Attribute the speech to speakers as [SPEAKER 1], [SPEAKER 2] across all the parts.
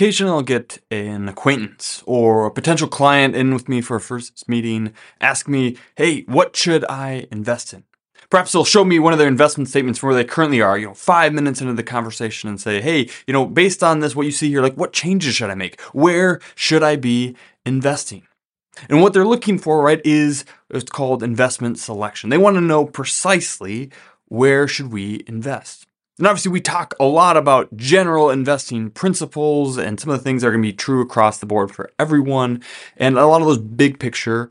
[SPEAKER 1] occasionally I'll get an acquaintance or a potential client in with me for a first meeting, ask me, hey, what should I invest in? Perhaps they'll show me one of their investment statements from where they currently are, you know, five minutes into the conversation and say, hey, you know, based on this, what you see here, like what changes should I make? Where should I be investing? And what they're looking for, right, is it's called investment selection. They want to know precisely where should we invest. And obviously, we talk a lot about general investing principles and some of the things that are going to be true across the board for everyone, and a lot of those big picture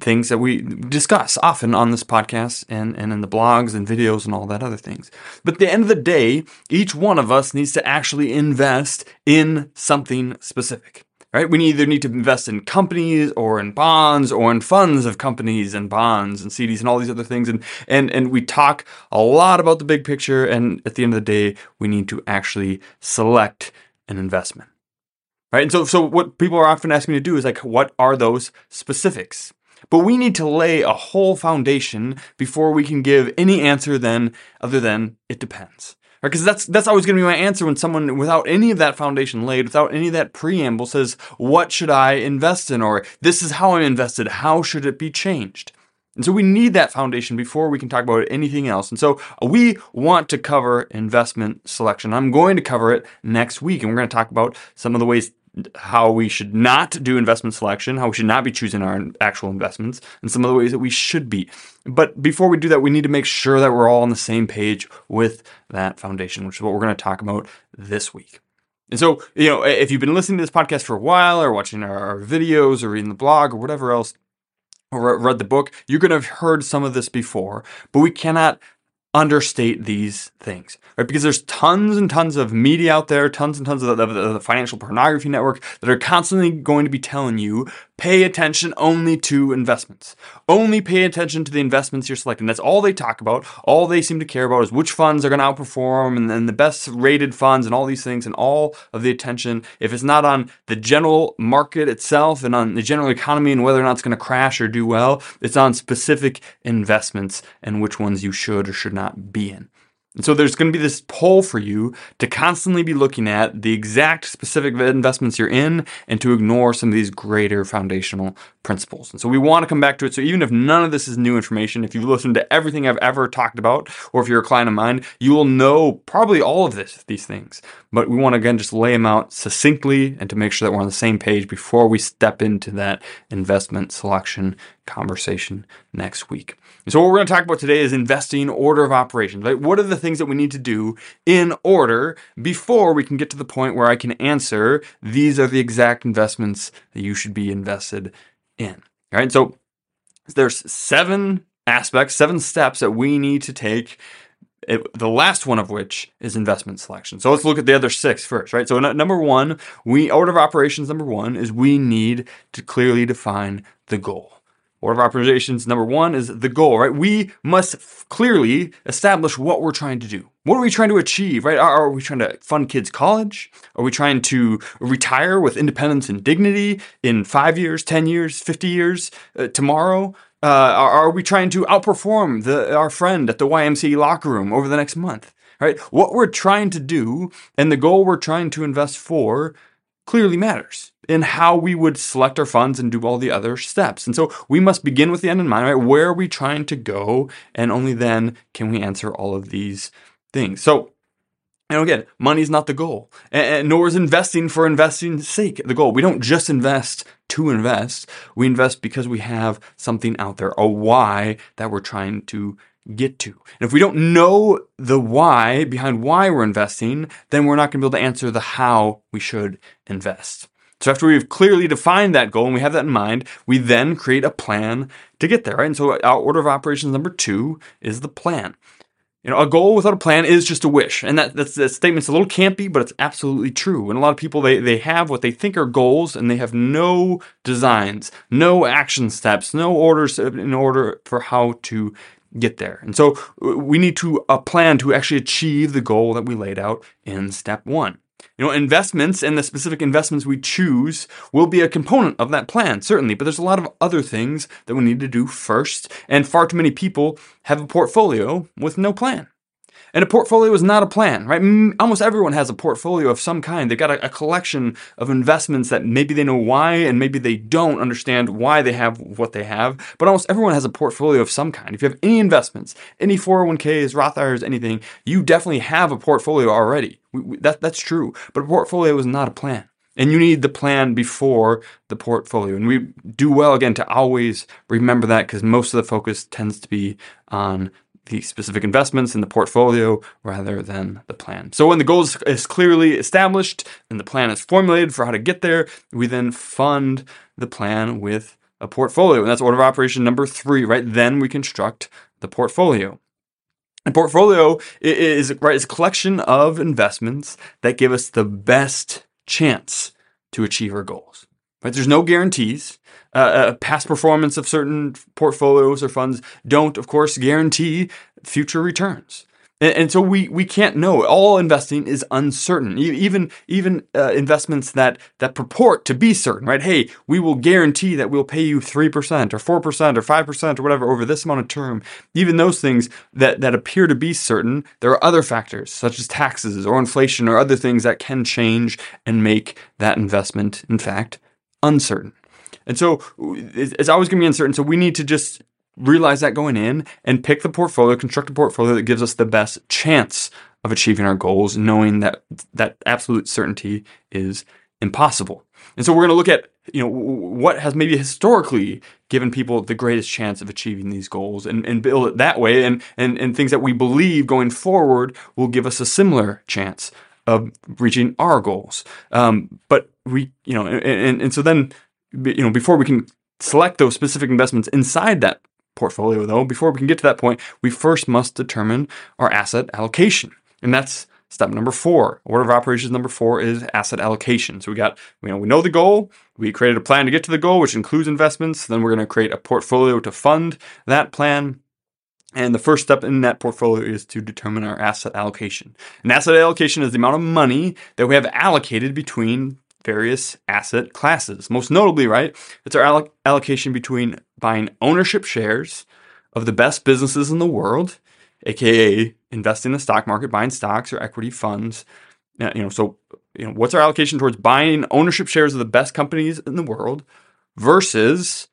[SPEAKER 1] things that we discuss often on this podcast and, and in the blogs and videos and all that other things. But at the end of the day, each one of us needs to actually invest in something specific right? We either need to invest in companies or in bonds or in funds of companies and bonds and CDs and all these other things. And, and, and we talk a lot about the big picture. And at the end of the day, we need to actually select an investment, right? And so, so what people are often asking me to do is like, what are those specifics? But we need to lay a whole foundation before we can give any answer then other than it depends because that's that's always going to be my answer when someone without any of that foundation laid, without any of that preamble says, "What should I invest in?" or "This is how I'm invested. How should it be changed?" And so we need that foundation before we can talk about anything else. And so we want to cover investment selection. I'm going to cover it next week, and we're going to talk about some of the ways how we should not do investment selection, how we should not be choosing our actual investments, and some of the ways that we should be. But before we do that, we need to make sure that we're all on the same page with that foundation, which is what we're going to talk about this week. And so, you know, if you've been listening to this podcast for a while or watching our, videos or reading the blog or whatever else, or read the book, you're going to have heard some of this before, but we cannot understate these things, right? Because there's tons and tons of media out there, tons and tons of the, the, financial pornography network that are constantly going to be telling you pay attention only to investments. Only pay attention to the investments you're selecting. That's all they talk about. All they seem to care about is which funds are going to outperform and, and the best rated funds and all these things and all of the attention. If it's not on the general market itself and on the general economy and whether or not it's going to crash or do well, it's on specific investments and which ones you should or should not be in. And so there's going to be this pull for you to constantly be looking at the exact specific investments you're in and to ignore some of these greater foundational principles. And so we want to come back to it. So even if none of this is new information, if you've listened to everything I've ever talked about, or if you're a client of mine, you will know probably all of this, these things. But we want to again just lay them out succinctly and to make sure that we're on the same page before we step into that investment selection conversation next week. And so what we're going to talk about today is investing order of operations. Right? What are the things that we need to do in order before we can get to the point where I can answer these are the exact investments that you should be invested in. All right? So there's seven aspects, seven steps that we need to take it, the last one of which is investment selection. So let's look at the other six first, right? So number one, we order of operations number one is we need to clearly define the goal. Order of operations number one is the goal, right? We must f- clearly establish what we're trying to do. What are we trying to achieve, right? Are, are, we trying to fund kids' college? Are we trying to retire with independence and dignity in five years, 10 years, 50 years, uh, tomorrow? Uh, are, are, we trying to outperform the, our friend at the YMCA locker room over the next month, right? What we're trying to do and the goal we're trying to invest for clearly matters in how we would select our funds and do all the other steps. And so we must begin with the end in mind, right? Where are we trying to go? And only then can we answer all of these things. So, and again, money is not the goal, and, nor is investing for investing's sake the goal. We don't just invest to invest. We invest because we have something out there, a why that we're trying to get to. And if we don't know the why behind why we're investing, then we're not going to be able to answer the how we should invest. So after we've clearly defined that goal and we have that in mind, we then create a plan to get there, right? And so our order of operations number two is the plan. You know, a goal without a plan is just a wish. And that, that's, that statement's a little campy, but it's absolutely true. And a lot of people, they, they have what they think are goals and they have no designs, no action steps, no orders in order for how to get there. And so we need to a plan to actually achieve the goal that we laid out in step one. You know, investments and the specific investments we choose will be a component of that plan, certainly, but there's a lot of other things that we need to do first, and far too many people have a portfolio with no plan. And a portfolio is not a plan, right? Almost everyone has a portfolio of some kind. They've got a, a, collection of investments that maybe they know why and maybe they don't understand why they have what they have. But almost everyone has a portfolio of some kind. If you have any investments, any 401ks, Roth IRAs, anything, you definitely have a portfolio already. We, that, that's true. But a portfolio is not a plan. And you need the plan before the portfolio. And we do well, again, to always remember that because most of the focus tends to be on the specific investments in the portfolio rather than the plan. So when the goal is clearly established and the plan is formulated for how to get there, we then fund the plan with a portfolio. And that's order of operation number three, right? Then we construct the portfolio. A portfolio is, right, is a collection of investments that give us the best chance to achieve our goals. Right? There's no guarantees. Uh, uh, past performance of certain portfolios or funds don't, of course, guarantee future returns. And, and so we, we can't know. All investing is uncertain. Even even uh, investments that that purport to be certain, right? Hey, we will guarantee that we'll pay you three percent or four percent or five percent or whatever over this amount of term. Even those things that that appear to be certain, there are other factors such as taxes or inflation or other things that can change and make that investment, in fact, uncertain. And so it's always going to be uncertain. So we need to just realize that going in and pick the portfolio, construct a portfolio that gives us the best chance of achieving our goals, knowing that that absolute certainty is impossible. And so we're going to look at you know what has maybe historically given people the greatest chance of achieving these goals and, and build it that way and, and and things that we believe going forward will give us a similar chance of reaching our goals um, but we you know and, and so then you know before we can select those specific investments inside that portfolio, though, before we can get to that point, we first must determine our asset allocation. And that's step number four. Order of operations number four is asset allocation. So we got, you know, we know the goal. We created a plan to get to the goal, which includes investments. Then we're going to create a portfolio to fund that plan. And the first step in that portfolio is to determine our asset allocation. And asset allocation is the amount of money that we have allocated between various asset classes. Most notably, right, it's our alloc- allocation between buying ownership shares of the best businesses in the world, aka investing in the stock market, buying stocks or equity funds. You know, so you know, what's our allocation towards buying ownership shares of the best companies in the world versus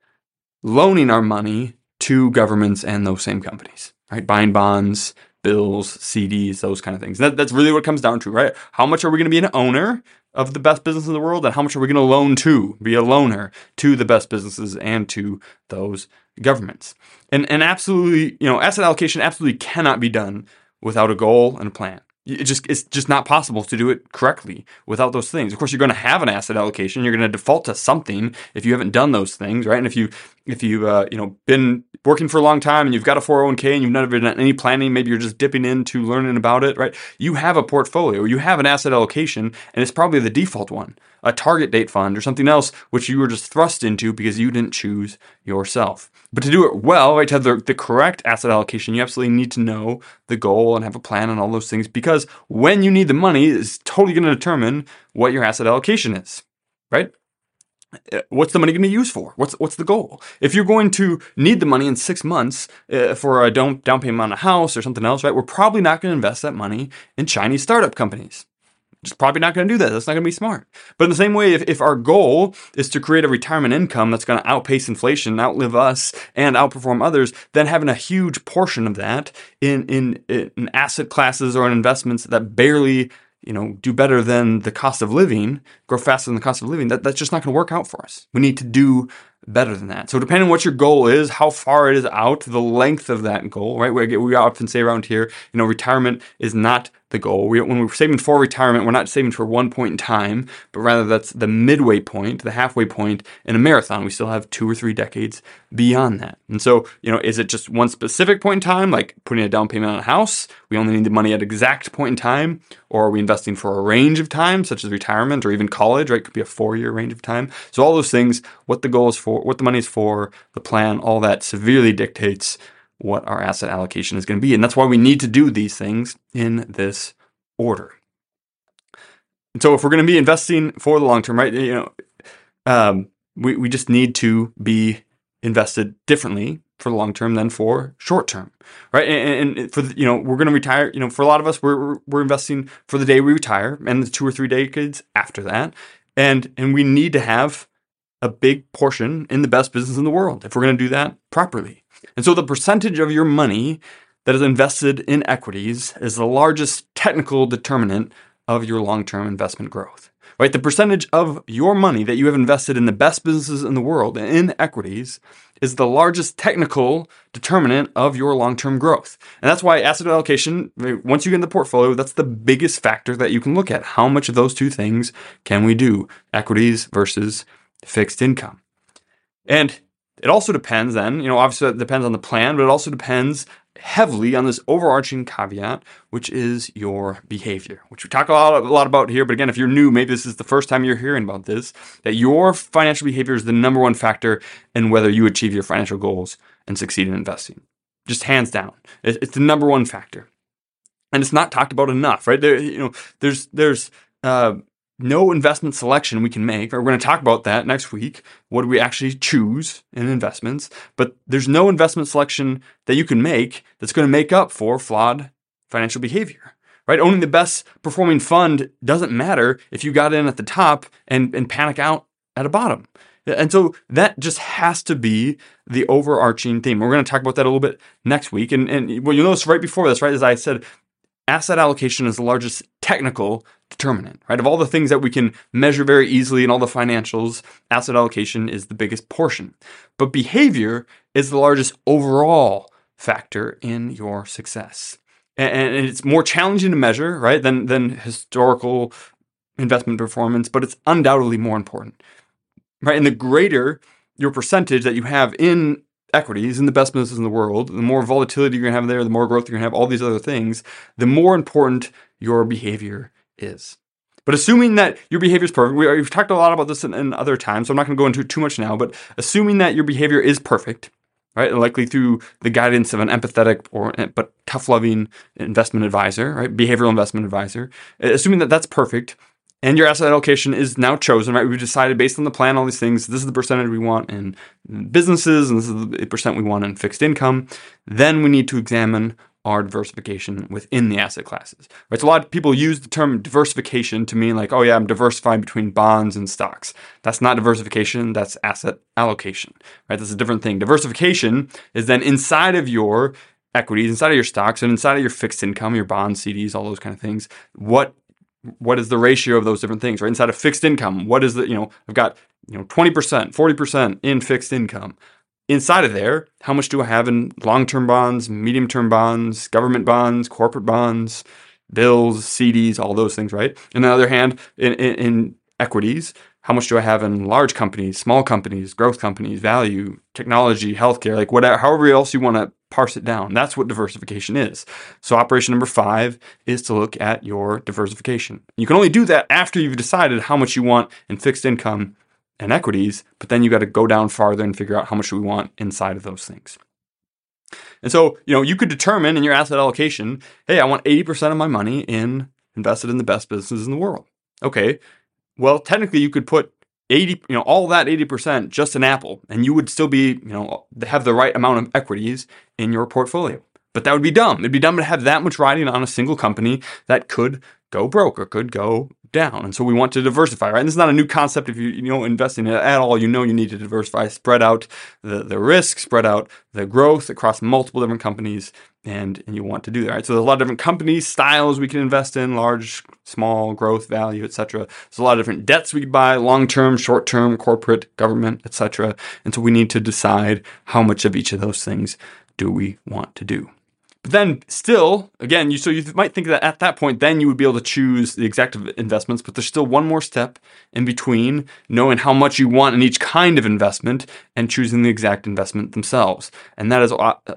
[SPEAKER 1] loaning our money to governments and those same companies, right? Buying bonds, bills, CDs, those kind of things. That, that's really what it comes down to, right? How much are we going to be an owner of the best business in the world, and how much are we going to loan to, be a loaner to the best businesses and to those governments? And and absolutely, you know, asset allocation absolutely cannot be done without a goal and a plan. It just it's just not possible to do it correctly without those things. Of course, you're going to have an asset allocation. You're going to default to something if you haven't done those things, right? And if you if you've uh, you know been working for a long time and you've got a 401k and you've never done any planning, maybe you're just dipping into learning about it, right? You have a portfolio, you have an asset allocation, and it's probably the default one, a target date fund or something else which you were just thrust into because you didn't choose yourself. But to do it well, right, to have the, the correct asset allocation, you absolutely need to know the goal and have a plan and all those things because when you need the money is totally going to determine what your asset allocation is, right? Uh, what's the money going to be used for? What's what's the goal? If you're going to need the money in six months uh, for a down down payment on a house or something else, right? We're probably not going to invest that money in Chinese startup companies. Just probably not going to do that. That's not going to be smart. But in the same way, if, if our goal is to create a retirement income that's going to outpace inflation, outlive us, and outperform others, then having a huge portion of that in, in, in asset classes or in investments that barely you know, do better than the cost of living, grow faster than the cost of living, that, that's just not going to work out for us. We need to do better than that. So depending on what your goal is, how far it is out, the length of that goal, right? We, we often say around here, you know, retirement is not the goal. We, when we're saving for retirement, we're not saving for one point in time, but rather that's the midway point, the halfway point in a marathon. We still have two or three decades beyond that. And so, you know, is it just one specific point in time, like putting a down payment on a house? We only need the money at exact point in time, or are we investing for a range of time, such as retirement or even college, right? It could be a four year range of time. So all those things, what the goal is for, what the money is for, the plan, all that severely dictates what our asset allocation is going to be. And that's why we need to do these things in this order. And so if we're going to be investing for the long term, right, you know, um, we, we just need to be invested differently for the long term than for short term, right? And, and for the, you know, we're going to retire. You know, for a lot of us, we're we're investing for the day we retire and the two or three decades after that, and and we need to have a big portion in the best business in the world if we're going to do that properly. And so the percentage of your money that is invested in equities is the largest technical determinant of your long-term investment growth right? The percentage of your money that you have invested in the best businesses in the world in equities is the largest technical determinant of your long-term growth. And that's why asset allocation, once you get in the portfolio, that's the biggest factor that you can look at. How much of those two things can we do? Equities versus fixed income. And it also depends then, you know, obviously it depends on the plan, but it also depends heavily on this overarching caveat, which is your behavior, which we talk a lot, a lot about here. But again, if you're new, maybe this is the first time you're hearing about this, that your financial behavior is the number one factor in whether you achieve your financial goals and succeed in investing. Just hands down. It's the number one factor. And it's not talked about enough, right? There, you know, there's, there's, uh, no investment selection we can make. We're going to talk about that next week. What do we actually choose in investments? But there's no investment selection that you can make that's going to make up for flawed financial behavior. Right? Owning the best performing fund doesn't matter if you got in at the top and, and panic out at a bottom. And so that just has to be the overarching theme. We're going to talk about that a little bit next week. And, and what you'll notice right before this, right, as I said, asset allocation is the largest technical determinant, right? Of all the things that we can measure very easily in all the financials, asset allocation is the biggest portion. But behavior is the largest overall factor in your success. And, it's more challenging to measure, right, than, than historical investment performance, but it's undoubtedly more important, right? And the greater your percentage that you have in equities in the best businesses in the world, the more volatility you're going to have there, the more growth you're going to have, all these other things, the more important your behavior is. But assuming that your behavior is perfect, we, have talked a lot about this in, in other times, so I'm not going to go into too much now, but assuming that your behavior is perfect, right, and likely through the guidance of an empathetic or eh, but tough loving investment advisor, right, behavioral investment advisor, eh, assuming that that's perfect, and your asset allocation is now chosen, right? We've decided based on the plan, all these things, this is the percentage we want in businesses, and this is the percent we want in fixed income. Then we need to examine our diversification within the asset classes. Right? So a lot of people use the term diversification to mean like, oh yeah, I'm diversifying between bonds and stocks. That's not diversification, that's asset allocation. Right? That's a different thing. Diversification is then inside of your equities, inside of your stocks, and inside of your fixed income, your bonds, CDs, all those kind of things. What what is the ratio of those different things, right? Inside of fixed income, what is the, you know, I've got, you know, 20%, 40% in fixed income. Inside of there, how much do I have in long term bonds, medium term bonds, government bonds, corporate bonds, bills, CDs, all those things, right? And on the other hand, in, in, in equities, how much do I have in large companies, small companies, growth companies, value, technology, healthcare, like whatever, however else you want to parse it down. That's what diversification is. So operation number five is to look at your diversification. You can only do that after you've decided how much you want in fixed income and equities, but then you got to go down farther and figure out how much we want inside of those things. And so, you know, you could determine in your asset allocation, hey, I want 80% of my money in invested in the best businesses in the world. Okay, well, technically, you could put 80, you know, all that 80% just in Apple, and you would still be, you know, have the right amount of equities in your portfolio. But that would be dumb. It'd be dumb to have that much riding on a single company that could go broke or could go down. And so we want to diversify, right? And this is not a new concept. If you, you know investing at all, you know you need to diversify, spread out the, the risk, spread out the growth across multiple different companies, and, and you want to do that, right? So there's a lot of different companies, styles we can invest in, large, small, growth, value, etc. There's a lot of different debts we could buy, long-term, short-term, corporate, government, etc. And so we need to decide how much of each of those things do we want to do. But then still, again, you so you might think that at that point, then you would be able to choose the exact investments, but there's still one more step in between knowing how much you want in each kind of investment and choosing the exact investment themselves. And that is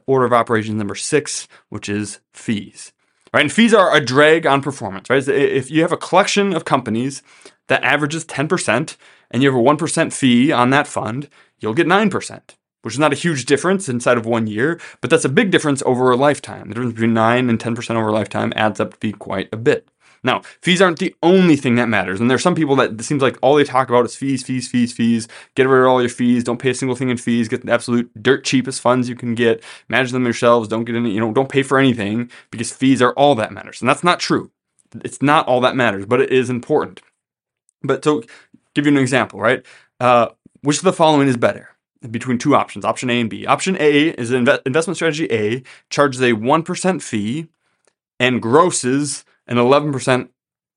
[SPEAKER 1] order of operations number six, which is fees. Right? And fees are a drag on performance, right? If you have a collection of companies that averages 10% and you have a 1% fee on that fund, you'll get 9% which is not a huge difference inside of one year, but that's a big difference over a lifetime. The difference between 9 and 10% over a lifetime adds up to be quite a bit. Now, fees aren't the only thing that matters. And there's some people that it seems like all they talk about is fees, fees, fees, fees. Get rid of all your fees. Don't pay a single thing in fees. Get the absolute dirt cheapest funds you can get. Manage them yourselves. Don't get any, you know, don't pay for anything because fees are all that matters. And that's not true. It's not all that matters, but it is important. But so, give you an example, right? Uh, which of the following is better? Between two options, option A and B. Option A is inve- investment strategy A charges a 1% fee and grosses an 11%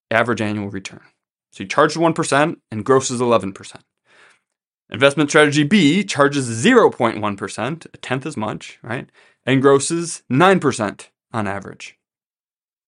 [SPEAKER 1] average annual return. So you charge 1% and grosses 11%. Investment strategy B charges 0.1%, a tenth as much, right? And grosses 9% on average.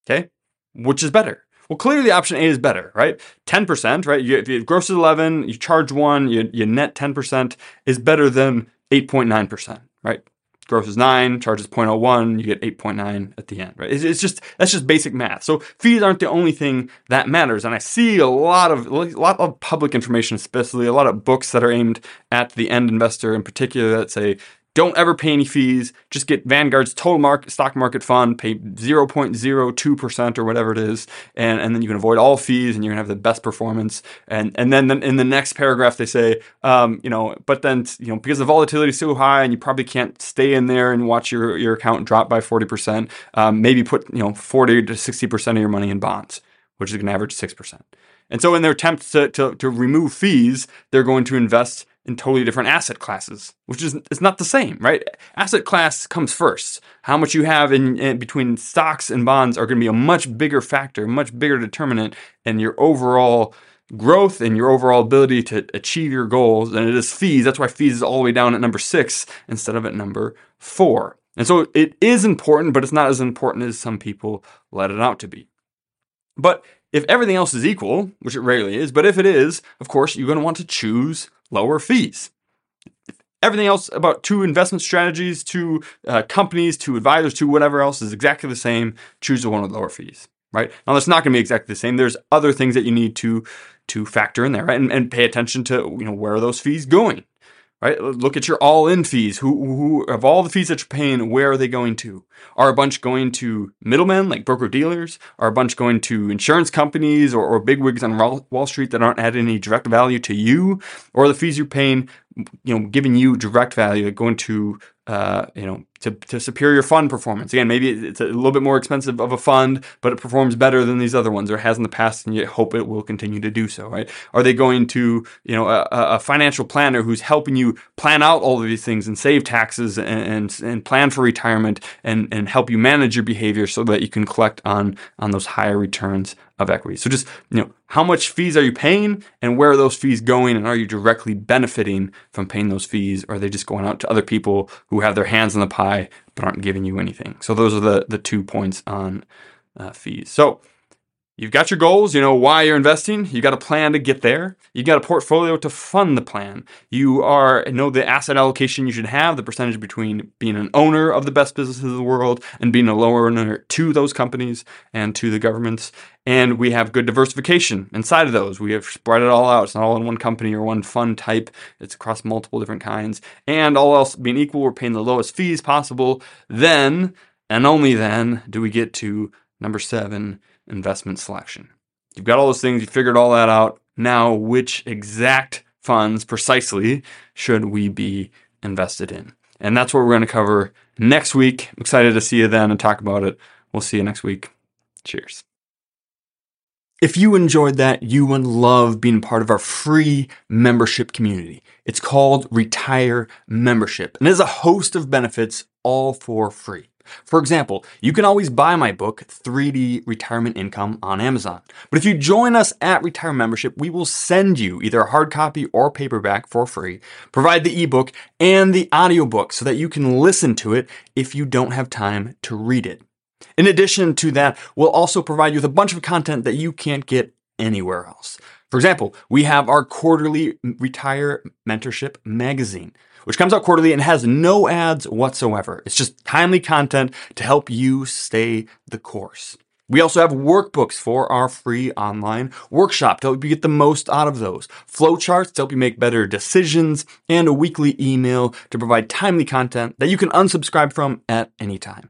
[SPEAKER 1] Okay? Which is better? Well, clearly option A is better, right? 10%, right? You, if it grosses 11, you charge 1, you, you net 10% is better than 8.9%, right? Gross is 9, charges 0.01, you get 8.9 at the end, right? It's, it's, just, that's just basic math. So fees aren't the only thing that matters. And I see a lot of, a lot of public information, especially a lot of books that are aimed at the end investor in particular that say, don't ever pay any fees. Just get Vanguard's total market, stock market fund, pay 0.02% or whatever it is, and, and then you can avoid all fees and you're gonna have the best performance. And and then in the next paragraph they say, um, you know, but then you know because the volatility is so high and you probably can't stay in there and watch your your account drop by 40%. Um, maybe put you know 40 to 60% of your money in bonds, which is gonna average 6%. And so in their attempt to, to, to remove fees, they're going to invest in totally different asset classes, which is it's not the same, right? Asset class comes first. How much you have in, in between stocks and bonds are going to be a much bigger factor, much bigger determinant in your overall growth and your overall ability to achieve your goals than it is fees. That's why fees is all the way down at number six instead of at number four. And so it is important, but it's not as important as some people let it out to be. But if everything else is equal, which it rarely is, but if it is, of course, you're going to want to choose lower fees. Everything else about two investment strategies, two uh, companies, two advisors, two whatever else is exactly the same. Choose the one with lower fees, right? Now that's not going to be exactly the same. There's other things that you need to to factor in there, right? And, and pay attention to you know where are those fees going, right? Look at your all-in fees. Who, who of all the fees that you're paying, where are they going to? Are a bunch going to middlemen like broker dealers? Are a bunch going to insurance companies or, or bigwigs on Wall Street that aren't adding any direct value to you? Or the fees you're paying, you know, giving you direct value, going to uh, you know, to, to superior fund performance. Again, maybe it's a little bit more expensive of a fund, but it performs better than these other ones or has in the past, and you hope it will continue to do so, right? Are they going to, you know, a, a financial planner who's helping you plan out all of these things and save taxes and, and, and plan for retirement and, and help you manage your behavior so that you can collect on, on those higher returns of equity. So just, you know, how much fees are you paying and where are those fees going and are you directly benefiting from paying those fees or are they just going out to other people who have their hands in the pie but aren't giving you anything? So those are the the two points on uh, fees. So You've got your goals, you know why you're investing, you got a plan to get there, you got a portfolio to fund the plan. You are know the asset allocation you should have, the percentage between being an owner of the best businesses in the world and being a lower owner to those companies and to the governments. And we have good diversification inside of those. We have spread it all out. It's not all in one company or one fund type. It's across multiple different kinds. And all else being equal, we're paying the lowest fees possible. Then and only then do we get to number seven investment selection. You've got all those things, you figured all that out. Now, which exact funds precisely should we be invested in? And that's what we're going to cover next week. I'm excited to see you then and talk about it. We'll see you next week. Cheers. If you enjoyed that, you would love being part of our free membership community. It's called Retire Membership and has a host of benefits all for free. For example, you can always buy my book, 3D Retirement Income, on Amazon. But if you join us at Retire Membership, we will send you either a hard copy or paperback for free, provide the ebook and the audiobook so that you can listen to it if you don't have time to read it. In addition to that, we'll also provide you with a bunch of content that you can't get anywhere else. For example, we have our quarterly Retire Mentorship magazine which comes out quarterly and has no ads whatsoever. It's just timely content to help you stay the course. We also have workbooks for our free online workshop to help you get the most out of those, flowcharts to help you make better decisions, and a weekly email to provide timely content that you can unsubscribe from at any time.